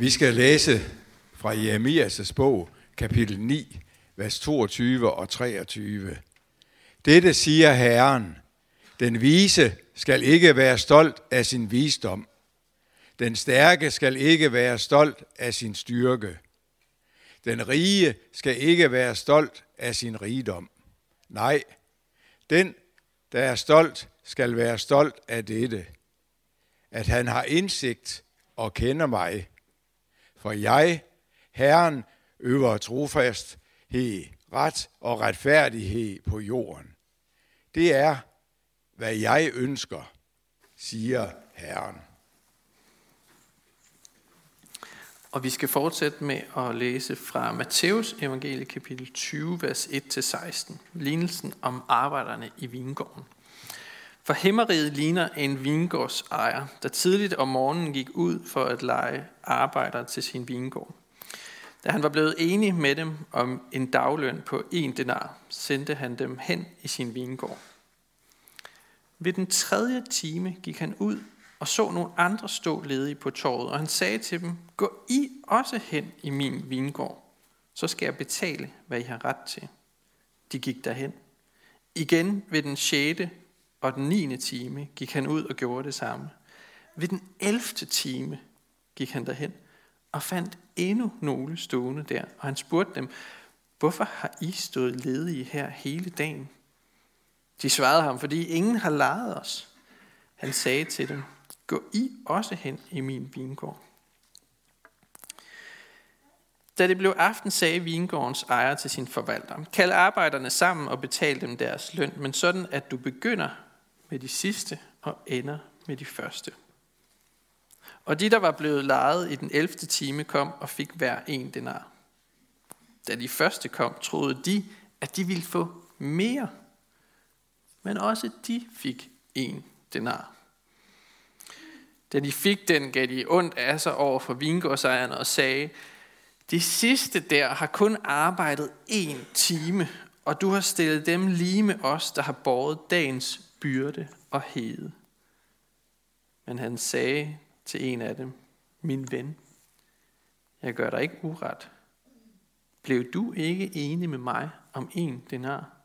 Vi skal læse fra Jeremias' bog, kapitel 9, vers 22 og 23. Dette siger Herren, den vise skal ikke være stolt af sin visdom. Den stærke skal ikke være stolt af sin styrke. Den rige skal ikke være stolt af sin rigdom. Nej, den, der er stolt, skal være stolt af dette, at han har indsigt og kender mig. For jeg, Herren, øver trofasthed, ret og retfærdighed på jorden. Det er, hvad jeg ønsker, siger Herren. Og vi skal fortsætte med at læse fra Matthæus evangelie kapitel 20, vers 1-16. Lignelsen om arbejderne i vingården. For hæmmeriet ligner en vingårdsejer, der tidligt om morgenen gik ud for at lege arbejdere til sin vingård. Da han var blevet enig med dem om en dagløn på en denar, sendte han dem hen i sin vingård. Ved den tredje time gik han ud og så nogle andre stå ledige på torvet, og han sagde til dem, gå I også hen i min vingård, så skal jeg betale, hvad I har ret til. De gik derhen. Igen ved den sjette og den 9. time gik han ud og gjorde det samme. Ved den elfte time gik han derhen og fandt endnu nogle stående der, og han spurgte dem, hvorfor har I stået ledige her hele dagen? De svarede ham, fordi ingen har lejet os. Han sagde til dem, gå I også hen i min vingård. Da det blev aften, sagde vingårdens ejer til sin forvalter, kald arbejderne sammen og betal dem deres løn, men sådan at du begynder med de sidste og ender med de første. Og de, der var blevet lejet i den 11. time, kom og fik hver en denar. Da de første kom, troede de, at de ville få mere. Men også de fik en denar. Da de fik den, gav de ondt af sig over for vingårdsejerne og sagde, de sidste der har kun arbejdet en time, og du har stillet dem lige med os, der har båret dagens byrde og hede. Men han sagde til en af dem, min ven, jeg gør dig ikke uret. Blev du ikke enig med mig om en denar?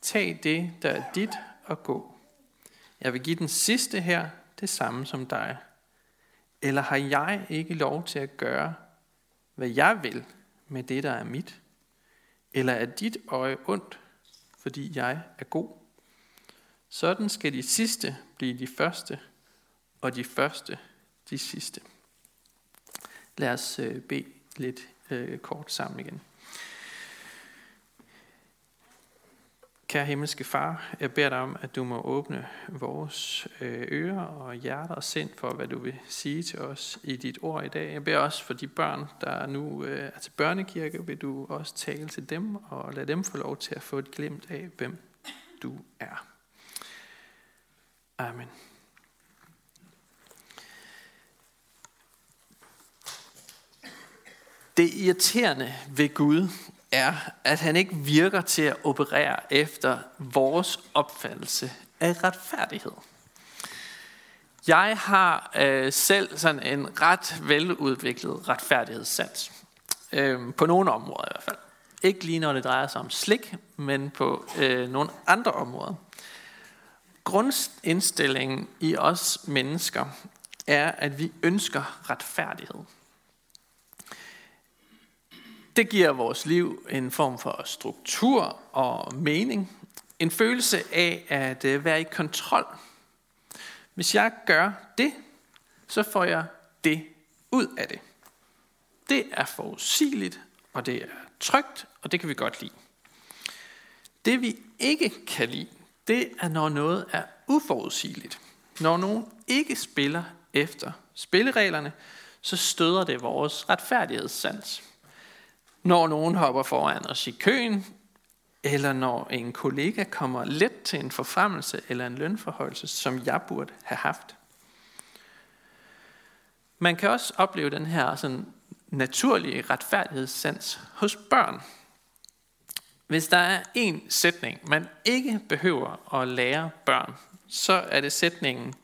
Tag det, der er dit, og gå. Jeg vil give den sidste her det samme som dig. Eller har jeg ikke lov til at gøre, hvad jeg vil med det, der er mit? Eller er dit øje ondt, fordi jeg er god? Sådan skal de sidste blive de første, og de første de sidste. Lad os øh, bede lidt øh, kort sammen igen. Kære himmelske far, jeg beder dig om, at du må åbne vores øh, ører og hjerter og sind for, hvad du vil sige til os i dit ord i dag. Jeg beder også for de børn, der nu øh, er til børnekirke, vil du også tale til dem og lade dem få lov til at få et glimt af, hvem du er. Amen. Det irriterende ved Gud er, at han ikke virker til at operere efter vores opfattelse af retfærdighed. Jeg har øh, selv sådan en ret veludviklet retfærdighedssans. Øh, på nogle områder i hvert fald. Ikke lige når det drejer sig om slik, men på øh, nogle andre områder. Grundindstillingen i os mennesker er, at vi ønsker retfærdighed. Det giver vores liv en form for struktur og mening. En følelse af at øh, være i kontrol. Hvis jeg gør det, så får jeg det ud af det. Det er forudsigeligt, og det er trygt, og det kan vi godt lide. Det vi ikke kan lide, det er når noget er uforudsigeligt. Når nogen ikke spiller efter spillereglerne, så støder det vores retfærdighedssans når nogen hopper foran os i køen, eller når en kollega kommer let til en forfremmelse eller en lønforhøjelse, som jeg burde have haft. Man kan også opleve den her sådan naturlige retfærdighedssans hos børn. Hvis der er en sætning, man ikke behøver at lære børn, så er det sætningen,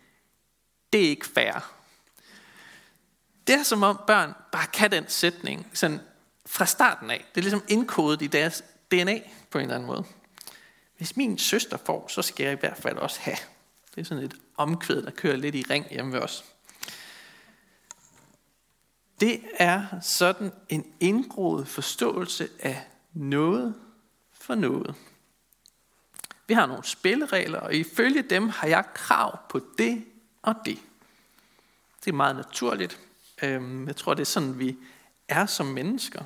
det er ikke fair. Det er som om børn bare kan den sætning sådan fra starten af. Det er ligesom indkodet i deres DNA på en eller anden måde. Hvis min søster får, så skal jeg i hvert fald også have. Det er sådan et omkvæd, der kører lidt i ring hjemme ved os. Det er sådan en indgroet forståelse af noget for noget. Vi har nogle spilleregler, og ifølge dem har jeg krav på det og det. Det er meget naturligt. Øhm, jeg tror, det er sådan, vi er som mennesker.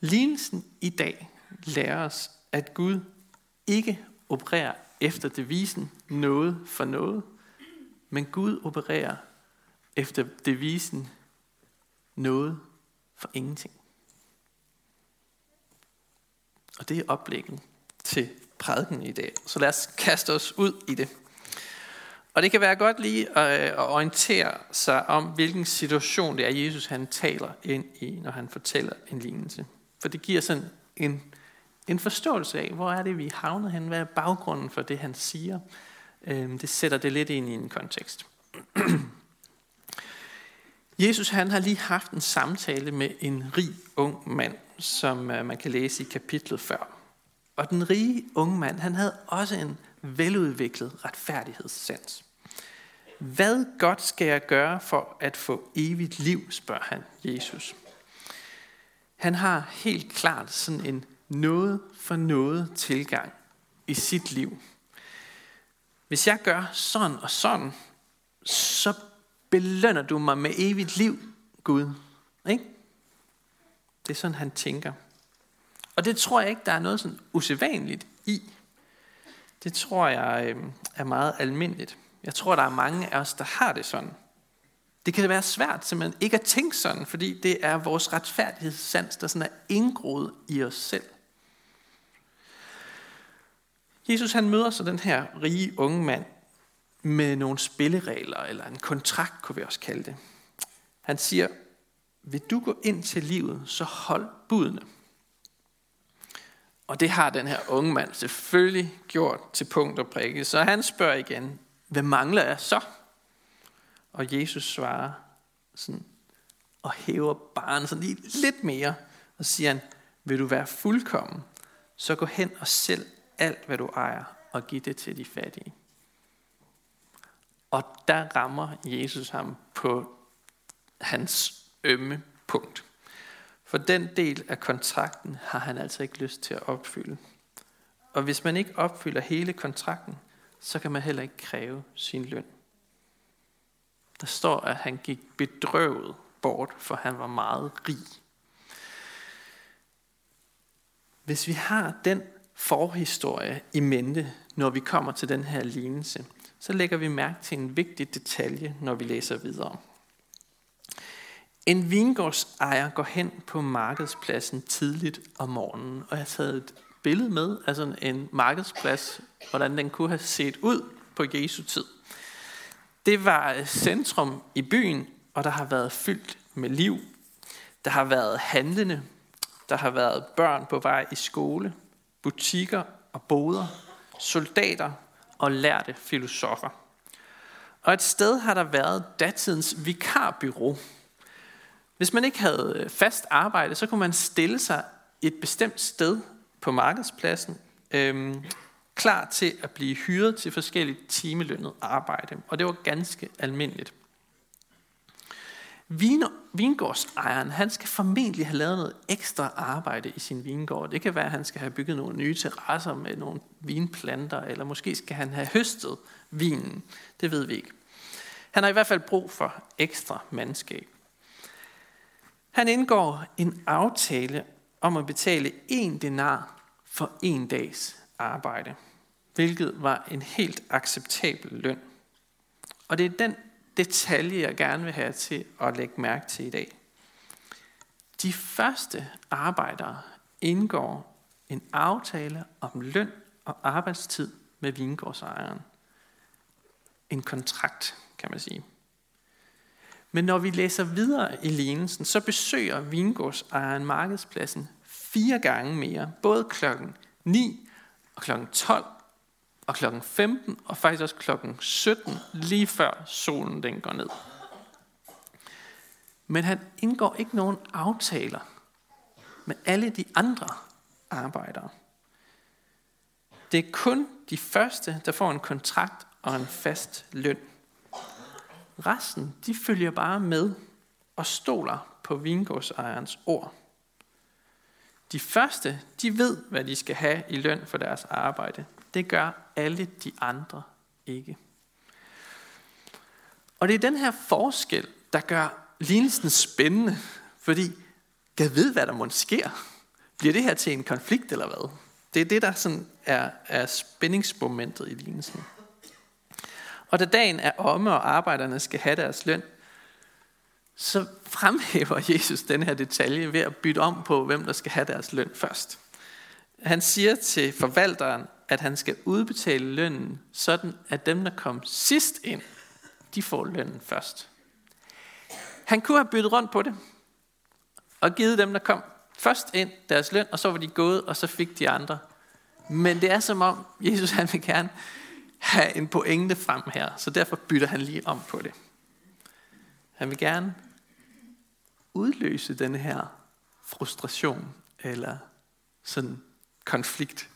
Lignelsen i dag lærer os, at Gud ikke opererer efter devisen noget for noget, men Gud opererer efter devisen noget for ingenting. Og det er oplæggen til prædiken i dag. Så lad os kaste os ud i det. Og det kan være godt lige øh, at orientere sig om, hvilken situation det er, Jesus han taler ind i, når han fortæller en lignelse. For det giver sådan en, en forståelse af, hvor er det, vi havner hen, hvad er baggrunden for det, han siger. Øhm, det sætter det lidt ind i en kontekst. Jesus han har lige haft en samtale med en rig ung mand, som øh, man kan læse i kapitlet før. Og den rige unge mand, han havde også en veludviklet retfærdighedssans. Hvad godt skal jeg gøre for at få evigt liv, spørger han Jesus. Han har helt klart sådan en noget for noget tilgang i sit liv. Hvis jeg gør sådan og sådan, så belønner du mig med evigt liv, Gud. Ikke? Det er sådan, han tænker. Og det tror jeg ikke, der er noget sådan usædvanligt i. Det tror jeg øh, er meget almindeligt. Jeg tror, der er mange af os, der har det sådan. Det kan være svært simpelthen ikke at tænke sådan, fordi det er vores retfærdighedssans, der sådan er indgroet i os selv. Jesus han møder så den her rige unge mand med nogle spilleregler, eller en kontrakt, kunne vi også kalde det. Han siger, vil du gå ind til livet, så hold budene. Og det har den her unge mand selvfølgelig gjort til punkt og prikke. Så han spørger igen, hvad mangler jeg så? Og Jesus svarer sådan, og hæver barnet sådan lige lidt mere, og siger han, vil du være fuldkommen, så gå hen og sælg alt, hvad du ejer, og giv det til de fattige. Og der rammer Jesus ham på hans ømme punkt. For den del af kontrakten har han altså ikke lyst til at opfylde. Og hvis man ikke opfylder hele kontrakten, så kan man heller ikke kræve sin løn. Der står, at han gik bedrøvet bort, for han var meget rig. Hvis vi har den forhistorie i mente, når vi kommer til den her lignelse, så lægger vi mærke til en vigtig detalje, når vi læser videre. En vingårdsejer går hen på markedspladsen tidligt om morgenen, og jeg har taget et billede med af sådan en markedsplads, hvordan den kunne have set ud på Jesu tid. Det var øh, centrum i byen, og der har været fyldt med liv. Der har været handlende, der har været børn på vej i skole, butikker og boder, soldater og lærte filosofer. Og et sted har der været datidens vikarbyrå. Hvis man ikke havde øh, fast arbejde, så kunne man stille sig et bestemt sted på markedspladsen, øhm, klar til at blive hyret til forskelligt timelønnet arbejde. Og det var ganske almindeligt. Vin, vingårdsejeren, han skal formentlig have lavet noget ekstra arbejde i sin vingård. Det kan være, at han skal have bygget nogle nye terrasser med nogle vinplanter, eller måske skal han have høstet vinen. Det ved vi ikke. Han har i hvert fald brug for ekstra mandskab. Han indgår en aftale om at betale en denar for en dags arbejde, hvilket var en helt acceptabel løn. Og det er den detalje, jeg gerne vil have til at lægge mærke til i dag. De første arbejdere indgår en aftale om løn og arbejdstid med vingårdsejeren. En kontrakt, kan man sige. Men når vi læser videre i lignelsen, så besøger vingårdsejeren markedspladsen fire gange mere, både klokken 9 og klokken 12 og klokken 15 og faktisk også klokken 17, lige før solen den går ned. Men han indgår ikke nogen aftaler med alle de andre arbejdere. Det er kun de første, der får en kontrakt og en fast løn. Resten, de følger bare med og stoler på vingårdsejerens ord. De første, de ved, hvad de skal have i løn for deres arbejde. Det gør alle de andre ikke. Og det er den her forskel, der gør lignelsen spændende, fordi jeg ved, hvad der må sker. Bliver det her til en konflikt eller hvad? Det er det, der sådan er, er spændingsmomentet i lignelsen. Og da dagen er omme, og arbejderne skal have deres løn, så fremhæver Jesus den her detalje ved at bytte om på, hvem der skal have deres løn først. Han siger til forvalteren, at han skal udbetale lønnen, sådan at dem, der kom sidst ind, de får lønnen først. Han kunne have byttet rundt på det, og givet dem, der kom først ind deres løn, og så var de gået, og så fik de andre. Men det er som om, Jesus han vil gerne have en pointe frem her, så derfor bytter han lige om på det. Han vil gerne udløse den her frustration eller sådan konflikt.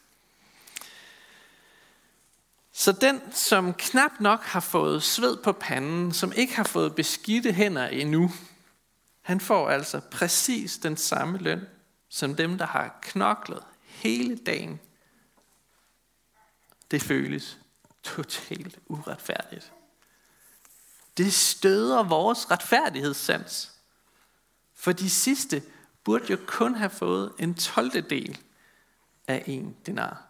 Så den, som knap nok har fået sved på panden, som ikke har fået beskidte hænder endnu, han får altså præcis den samme løn, som dem, der har knoklet hele dagen. Det føles totalt uretfærdigt. Det støder vores retfærdighedssans. For de sidste burde jo kun have fået en 12. del af en denar.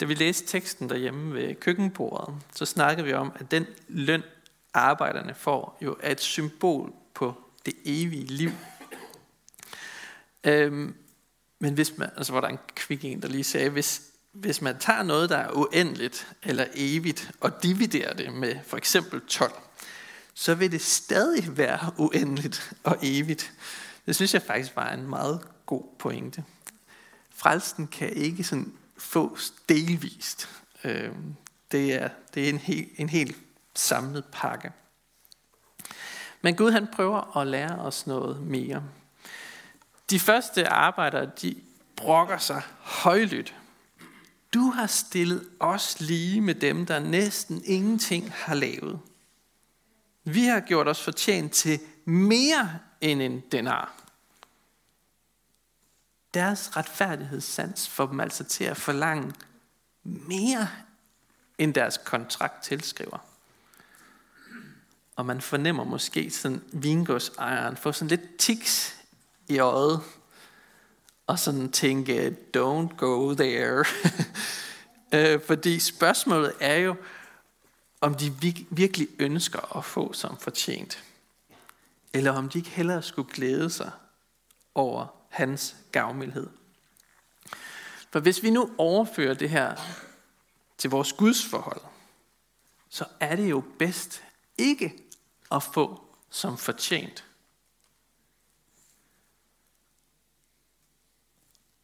Da vi læste teksten derhjemme ved køkkenbordet, så snakkede vi om, at den løn, arbejderne får, jo er et symbol på det evige liv. Øhm, men hvis man, altså var der en kvik en, der lige sagde, hvis, hvis man tager noget, der er uendeligt eller evigt, og dividerer det med for eksempel 12, så vil det stadig være uendeligt og evigt. Det synes jeg faktisk var en meget god pointe. Frelsen kan ikke sådan fås delvist. Øhm, det er, det er en, hel, en helt samlet pakke. Men Gud han prøver at lære os noget mere. De første arbejdere, de brokker sig højlydt. Du har stillet os lige med dem, der næsten ingenting har lavet. Vi har gjort os fortjent til mere end en denar. Deres retfærdighedssans får dem altså til at forlange mere, end deres kontrakt tilskriver. Og man fornemmer måske sådan vingårdsejeren få sådan lidt tiks i øjet, og sådan tænke, don't go there. Øh, fordi spørgsmålet er jo, om de virkelig ønsker at få som fortjent. Eller om de ikke hellere skulle glæde sig over hans gavmildhed. For hvis vi nu overfører det her til vores gudsforhold, så er det jo bedst ikke at få som fortjent.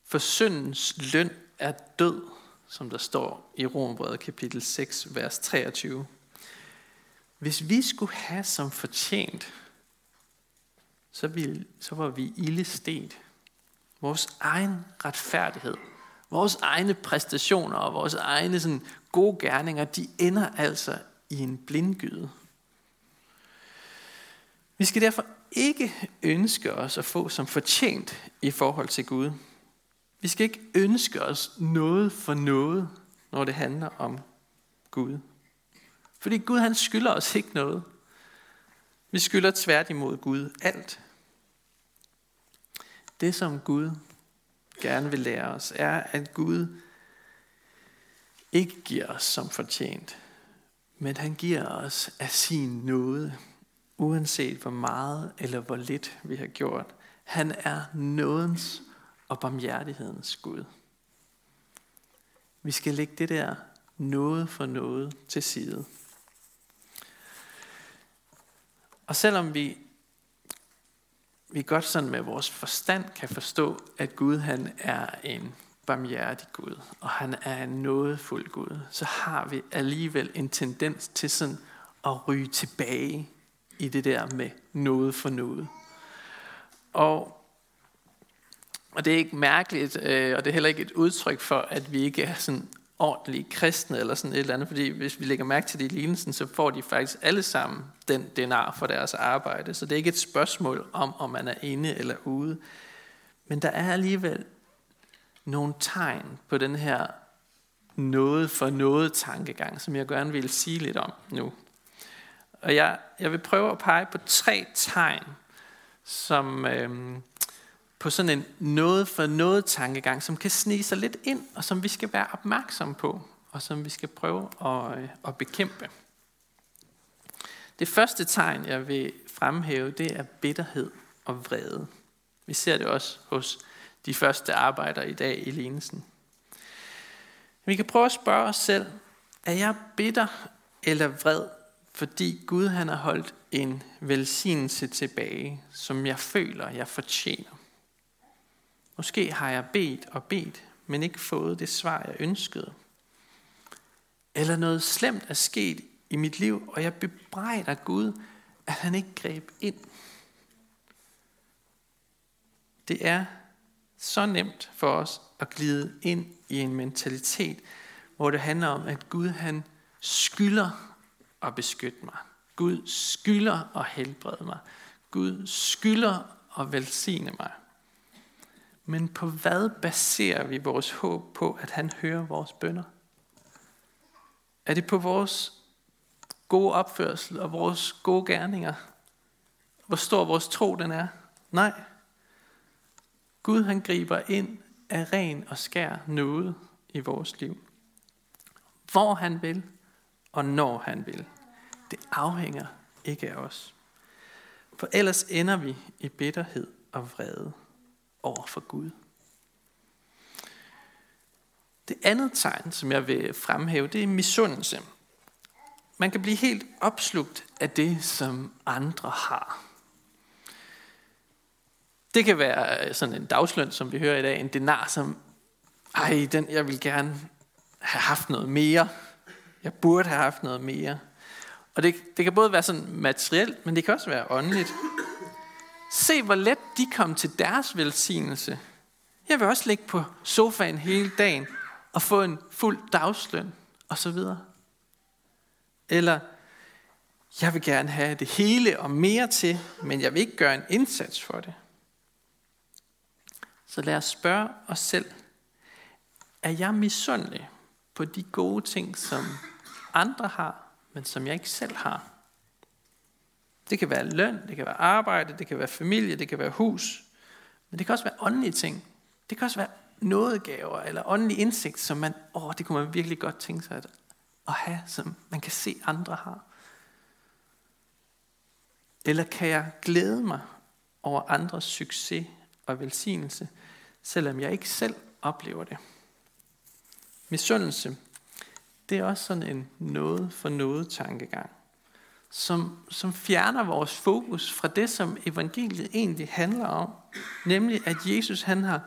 For syndens løn er død, som der står i Romerbrevet kapitel 6, vers 23. Hvis vi skulle have som fortjent, så, ville, så var vi ildestet. Vores egen retfærdighed, vores egne præstationer og vores egne sådan, gode gerninger, de ender altså i en blindgyde. Vi skal derfor ikke ønske os at få som fortjent i forhold til Gud. Vi skal ikke ønske os noget for noget, når det handler om Gud. Fordi Gud han skylder os ikke noget. Vi skylder tværtimod Gud alt. Det som Gud gerne vil lære os, er, at Gud ikke giver os som fortjent, men han giver os af sin nåde, uanset hvor meget eller hvor lidt vi har gjort. Han er nådens og barmhjertighedens Gud. Vi skal lægge det der noget for noget til side. Og selvom vi, vi godt sådan med vores forstand kan forstå, at Gud han er en barmhjertig Gud, og han er en nådefuld Gud, så har vi alligevel en tendens til sådan at ryge tilbage i det der med noget for noget. Og, og det er ikke mærkeligt, øh, og det er heller ikke et udtryk for, at vi ikke er sådan ordentlige kristne eller sådan et eller andet, fordi hvis vi lægger mærke til det i lignelsen, så får de faktisk alle sammen den denar for deres arbejde. Så det er ikke et spørgsmål om, om man er inde eller ude. Men der er alligevel nogle tegn på den her noget for noget tankegang, som jeg gerne vil sige lidt om nu. Og jeg, jeg vil prøve at pege på tre tegn, som øh, på sådan en noget for noget tankegang, som kan snige sig lidt ind, og som vi skal være opmærksom på, og som vi skal prøve at, øh, at bekæmpe. Det første tegn, jeg vil fremhæve, det er bitterhed og vrede. Vi ser det også hos de første arbejdere i dag i lignelsen. Vi kan prøve at spørge os selv, er jeg bitter eller vred, fordi Gud han har holdt en velsignelse tilbage, som jeg føler, jeg fortjener? Måske har jeg bedt og bedt, men ikke fået det svar, jeg ønskede. Eller noget slemt er sket i mit liv, og jeg bebrejder Gud, at han ikke greb ind. Det er så nemt for os at glide ind i en mentalitet, hvor det handler om, at Gud han skylder at beskytte mig. Gud skylder at helbrede mig. Gud skylder at velsigne mig. Men på hvad baserer vi vores håb på, at han hører vores bønder? Er det på vores gode opførsel og vores gode gerninger? Hvor stor vores tro den er? Nej. Gud han griber ind af ren og skær noget i vores liv. Hvor han vil, og når han vil. Det afhænger ikke af os. For ellers ender vi i bitterhed og vrede over for Gud. Det andet tegn, som jeg vil fremhæve, det er misundelse. Man kan blive helt opslugt af det, som andre har. Det kan være sådan en dagsløn, som vi hører i dag, en denar, som, ej, den, jeg vil gerne have haft noget mere. Jeg burde have haft noget mere. Og det, det kan både være sådan materielt, men det kan også være åndeligt. Se, hvor let de kom til deres velsignelse. Jeg vil også ligge på sofaen hele dagen og få en fuld dagsløn, og så videre. Eller, jeg vil gerne have det hele og mere til, men jeg vil ikke gøre en indsats for det. Så lad os spørge os selv, er jeg misundelig på de gode ting, som andre har, men som jeg ikke selv har? Det kan være løn, det kan være arbejde, det kan være familie, det kan være hus. Men det kan også være åndelige ting. Det kan også være nådegaver eller åndelig indsigt, som man, åh, det kunne man virkelig godt tænke sig at, at have, som man kan se andre har. Eller kan jeg glæde mig over andres succes og velsignelse, selvom jeg ikke selv oplever det? Misundelse, det er også sådan en noget for noget tankegang som, som fjerner vores fokus fra det, som evangeliet egentlig handler om. Nemlig, at Jesus han har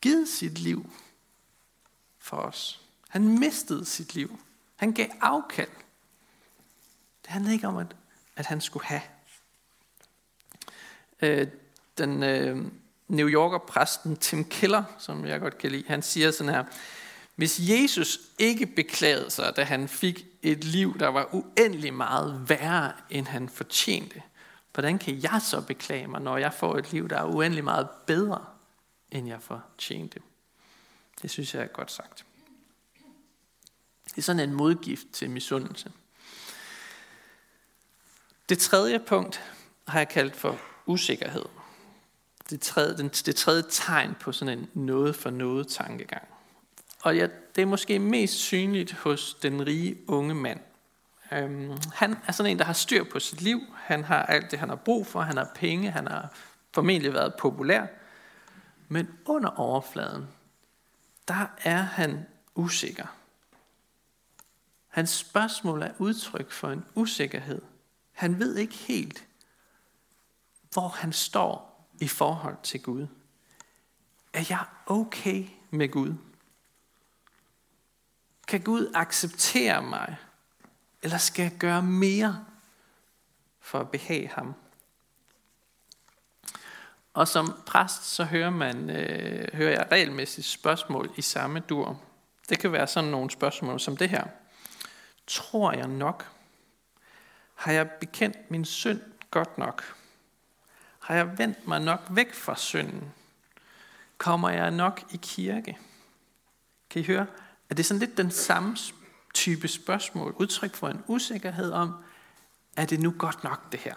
givet sit liv for os. Han mistede sit liv. Han gav afkald. Det handler ikke om, at, at han skulle have. Øh, den øh, New Yorker præsten Tim Keller, som jeg godt kan lide, han siger sådan her, hvis Jesus ikke beklagede sig, da han fik et liv, der var uendelig meget værre, end han fortjente, hvordan kan jeg så beklage mig, når jeg får et liv, der er uendelig meget bedre, end jeg fortjente? Det synes jeg er godt sagt. Det er sådan en modgift til misundelse. Det tredje punkt har jeg kaldt for usikkerhed. Det tredje, det tredje tegn på sådan en noget for noget tankegang. Og jeg det er måske mest synligt hos den rige unge mand. Øhm, han er sådan en, der har styr på sit liv. Han har alt det, han har brug for. Han har penge. Han har formentlig været populær. Men under overfladen, der er han usikker. Hans spørgsmål er udtryk for en usikkerhed. Han ved ikke helt, hvor han står i forhold til Gud. Er jeg okay med Gud? Kan Gud acceptere mig, Eller skal jeg gøre mere for at behage ham? Og som præst, så hører, man, øh, hører jeg regelmæssigt spørgsmål i samme dur. Det kan være sådan nogle spørgsmål som det her. Tror jeg nok? Har jeg bekendt min synd godt nok? Har jeg vendt mig nok væk fra synden? Kommer jeg nok i kirke? Kan I høre, at det er sådan lidt den samme type spørgsmål, udtryk for en usikkerhed om, er det nu godt nok det her?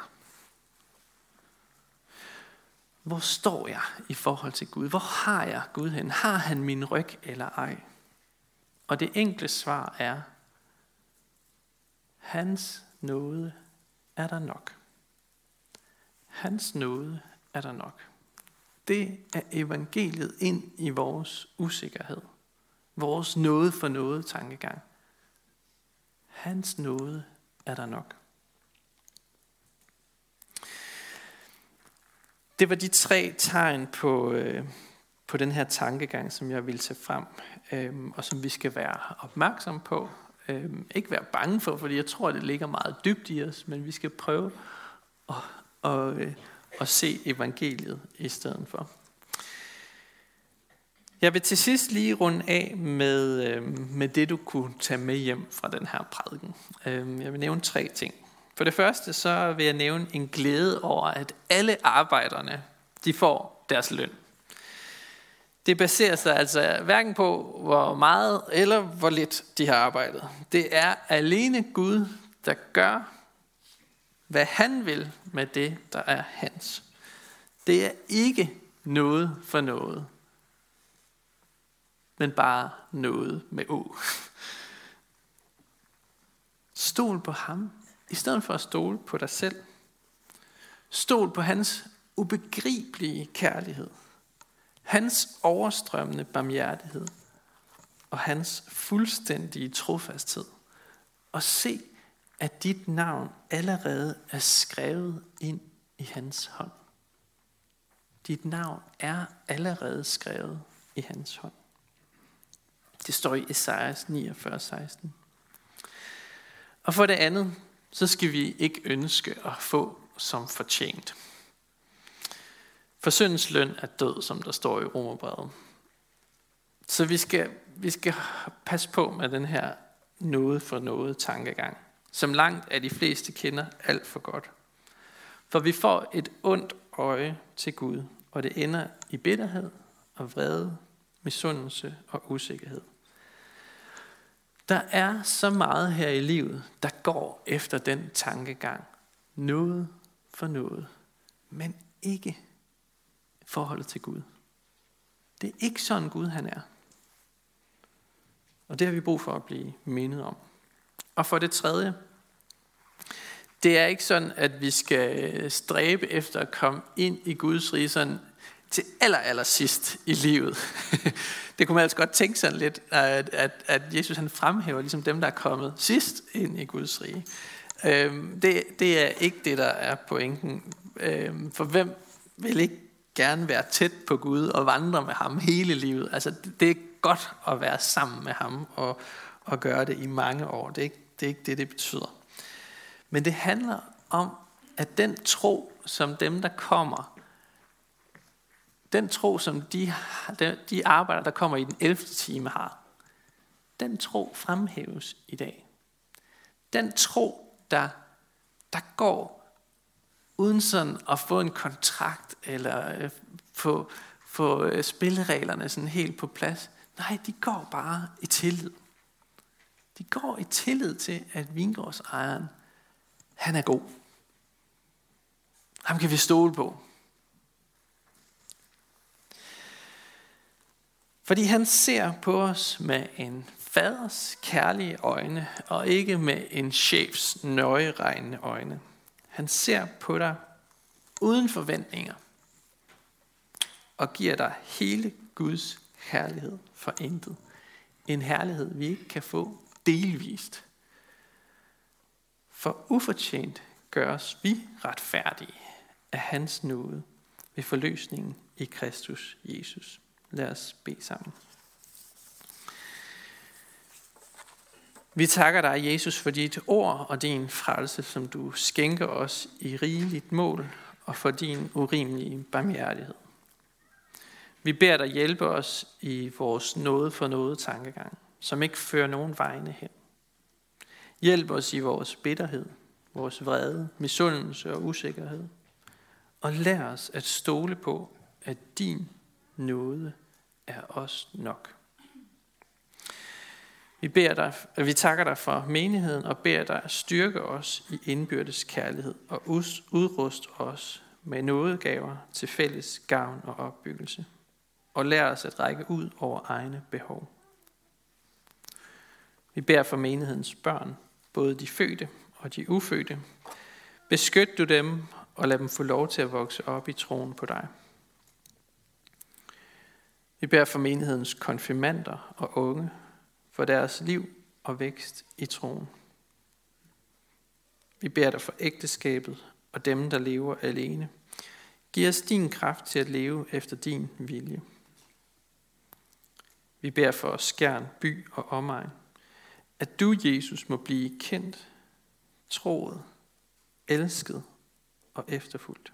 Hvor står jeg i forhold til Gud? Hvor har jeg Gud hen? Har han min ryg eller ej? Og det enkle svar er, hans nåde er der nok. Hans nåde er der nok. Det er evangeliet ind i vores usikkerhed. Vores nåde for noget tankegang. Hans nåde er der nok. Det var de tre tegn på, øh, på den her tankegang, som jeg vil tage frem, øh, og som vi skal være opmærksom på. Øh, ikke være bange for, fordi jeg tror, det ligger meget dybt i os, men vi skal prøve at, at, øh, at se evangeliet i stedet for. Jeg vil til sidst lige runde af med, øh, med det, du kunne tage med hjem fra den her prædiken. Øh, jeg vil nævne tre ting. For det første så vil jeg nævne en glæde over, at alle arbejderne de får deres løn. Det baserer sig altså hverken på, hvor meget eller hvor lidt de har arbejdet. Det er alene Gud, der gør, hvad han vil med det, der er hans. Det er ikke noget for noget, men bare noget med å. Stol på ham, i stedet for at stole på dig selv. Stol på hans ubegribelige kærlighed. Hans overstrømmende barmhjertighed. Og hans fuldstændige trofasthed. Og se, at dit navn allerede er skrevet ind i hans hånd. Dit navn er allerede skrevet i hans hånd. Det står i Esajas 49, 16. Og for det andet, så skal vi ikke ønske at få som fortjent. For syndens løn er død, som der står i Romerbrevet. Så vi skal, vi skal passe på med den her noget for noget tankegang, som langt af de fleste kender alt for godt. For vi får et ondt øje til Gud, og det ender i bitterhed og vrede, misundelse og usikkerhed. Der er så meget her i livet, der går efter den tankegang. Noget for noget, men ikke forholdet til Gud. Det er ikke sådan Gud han er. Og det har vi brug for at blive mindet om. Og for det tredje, det er ikke sådan, at vi skal stræbe efter at komme ind i Guds rige sådan til aller, aller sidst i livet. det kunne man altså godt tænke sådan lidt, at, at, at Jesus han fremhæver ligesom dem, der er kommet sidst ind i Guds rige. Øhm, det, det er ikke det, der er pointen. Øhm, for hvem vil ikke gerne være tæt på Gud og vandre med ham hele livet? Altså, det er godt at være sammen med ham og, og gøre det i mange år. Det er, ikke, det er ikke det, det betyder. Men det handler om, at den tro, som dem, der kommer, den tro, som de, de arbejder, der kommer i den 11. time har, den tro fremhæves i dag. Den tro, der, der går uden sådan at få en kontrakt eller øh, få, få øh, spillereglerne sådan helt på plads. Nej, de går bare i tillid. De går i tillid til, at vingårdsejeren, han er god. Ham kan vi stole på. Fordi han ser på os med en faders kærlige øjne, og ikke med en chefs nøjeregnende øjne. Han ser på dig uden forventninger, og giver dig hele Guds herlighed for intet. En herlighed, vi ikke kan få delvist. For ufortjent gøres vi retfærdige af hans nåde ved forløsningen i Kristus Jesus. Lad os bede sammen. Vi takker dig, Jesus, for dit ord og din frelse, som du skænker os i rigeligt mål, og for din urimelige barmhjertighed. Vi beder dig hjælpe os i vores noget for noget tankegang, som ikke fører nogen vegne hen. Hjælp os i vores bitterhed, vores vrede, misundelse og usikkerhed. Og lær os at stole på, at din nåde er os nok. Vi, beder dig, øh, vi takker dig for menigheden og beder dig at styrke os i indbyrdes kærlighed og udrust os med nådegaver til fælles gavn og opbyggelse. Og lær os at række ud over egne behov. Vi beder for menighedens børn, både de fødte og de ufødte. Beskyt du dem og lad dem få lov til at vokse op i troen på dig. Vi beder for menighedens konfirmander og unge, for deres liv og vækst i troen. Vi beder dig for ægteskabet og dem, der lever alene. Giv os din kraft til at leve efter din vilje. Vi beder for skærn, by og omegn, at du, Jesus, må blive kendt, troet, elsket og efterfulgt.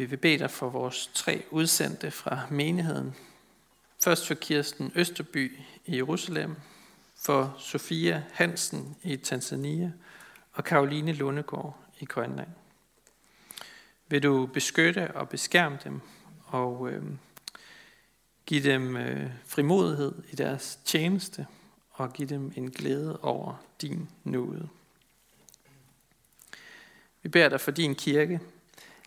Vi vil bede dig for vores tre udsendte fra menigheden. Først for Kirsten Østerby i Jerusalem, for Sofia Hansen i Tanzania og Karoline Lundegård i Grønland. Vil du beskytte og beskærme dem og øh, give dem øh, frimodighed i deres tjeneste og give dem en glæde over din nåde. Vi beder dig for din kirke,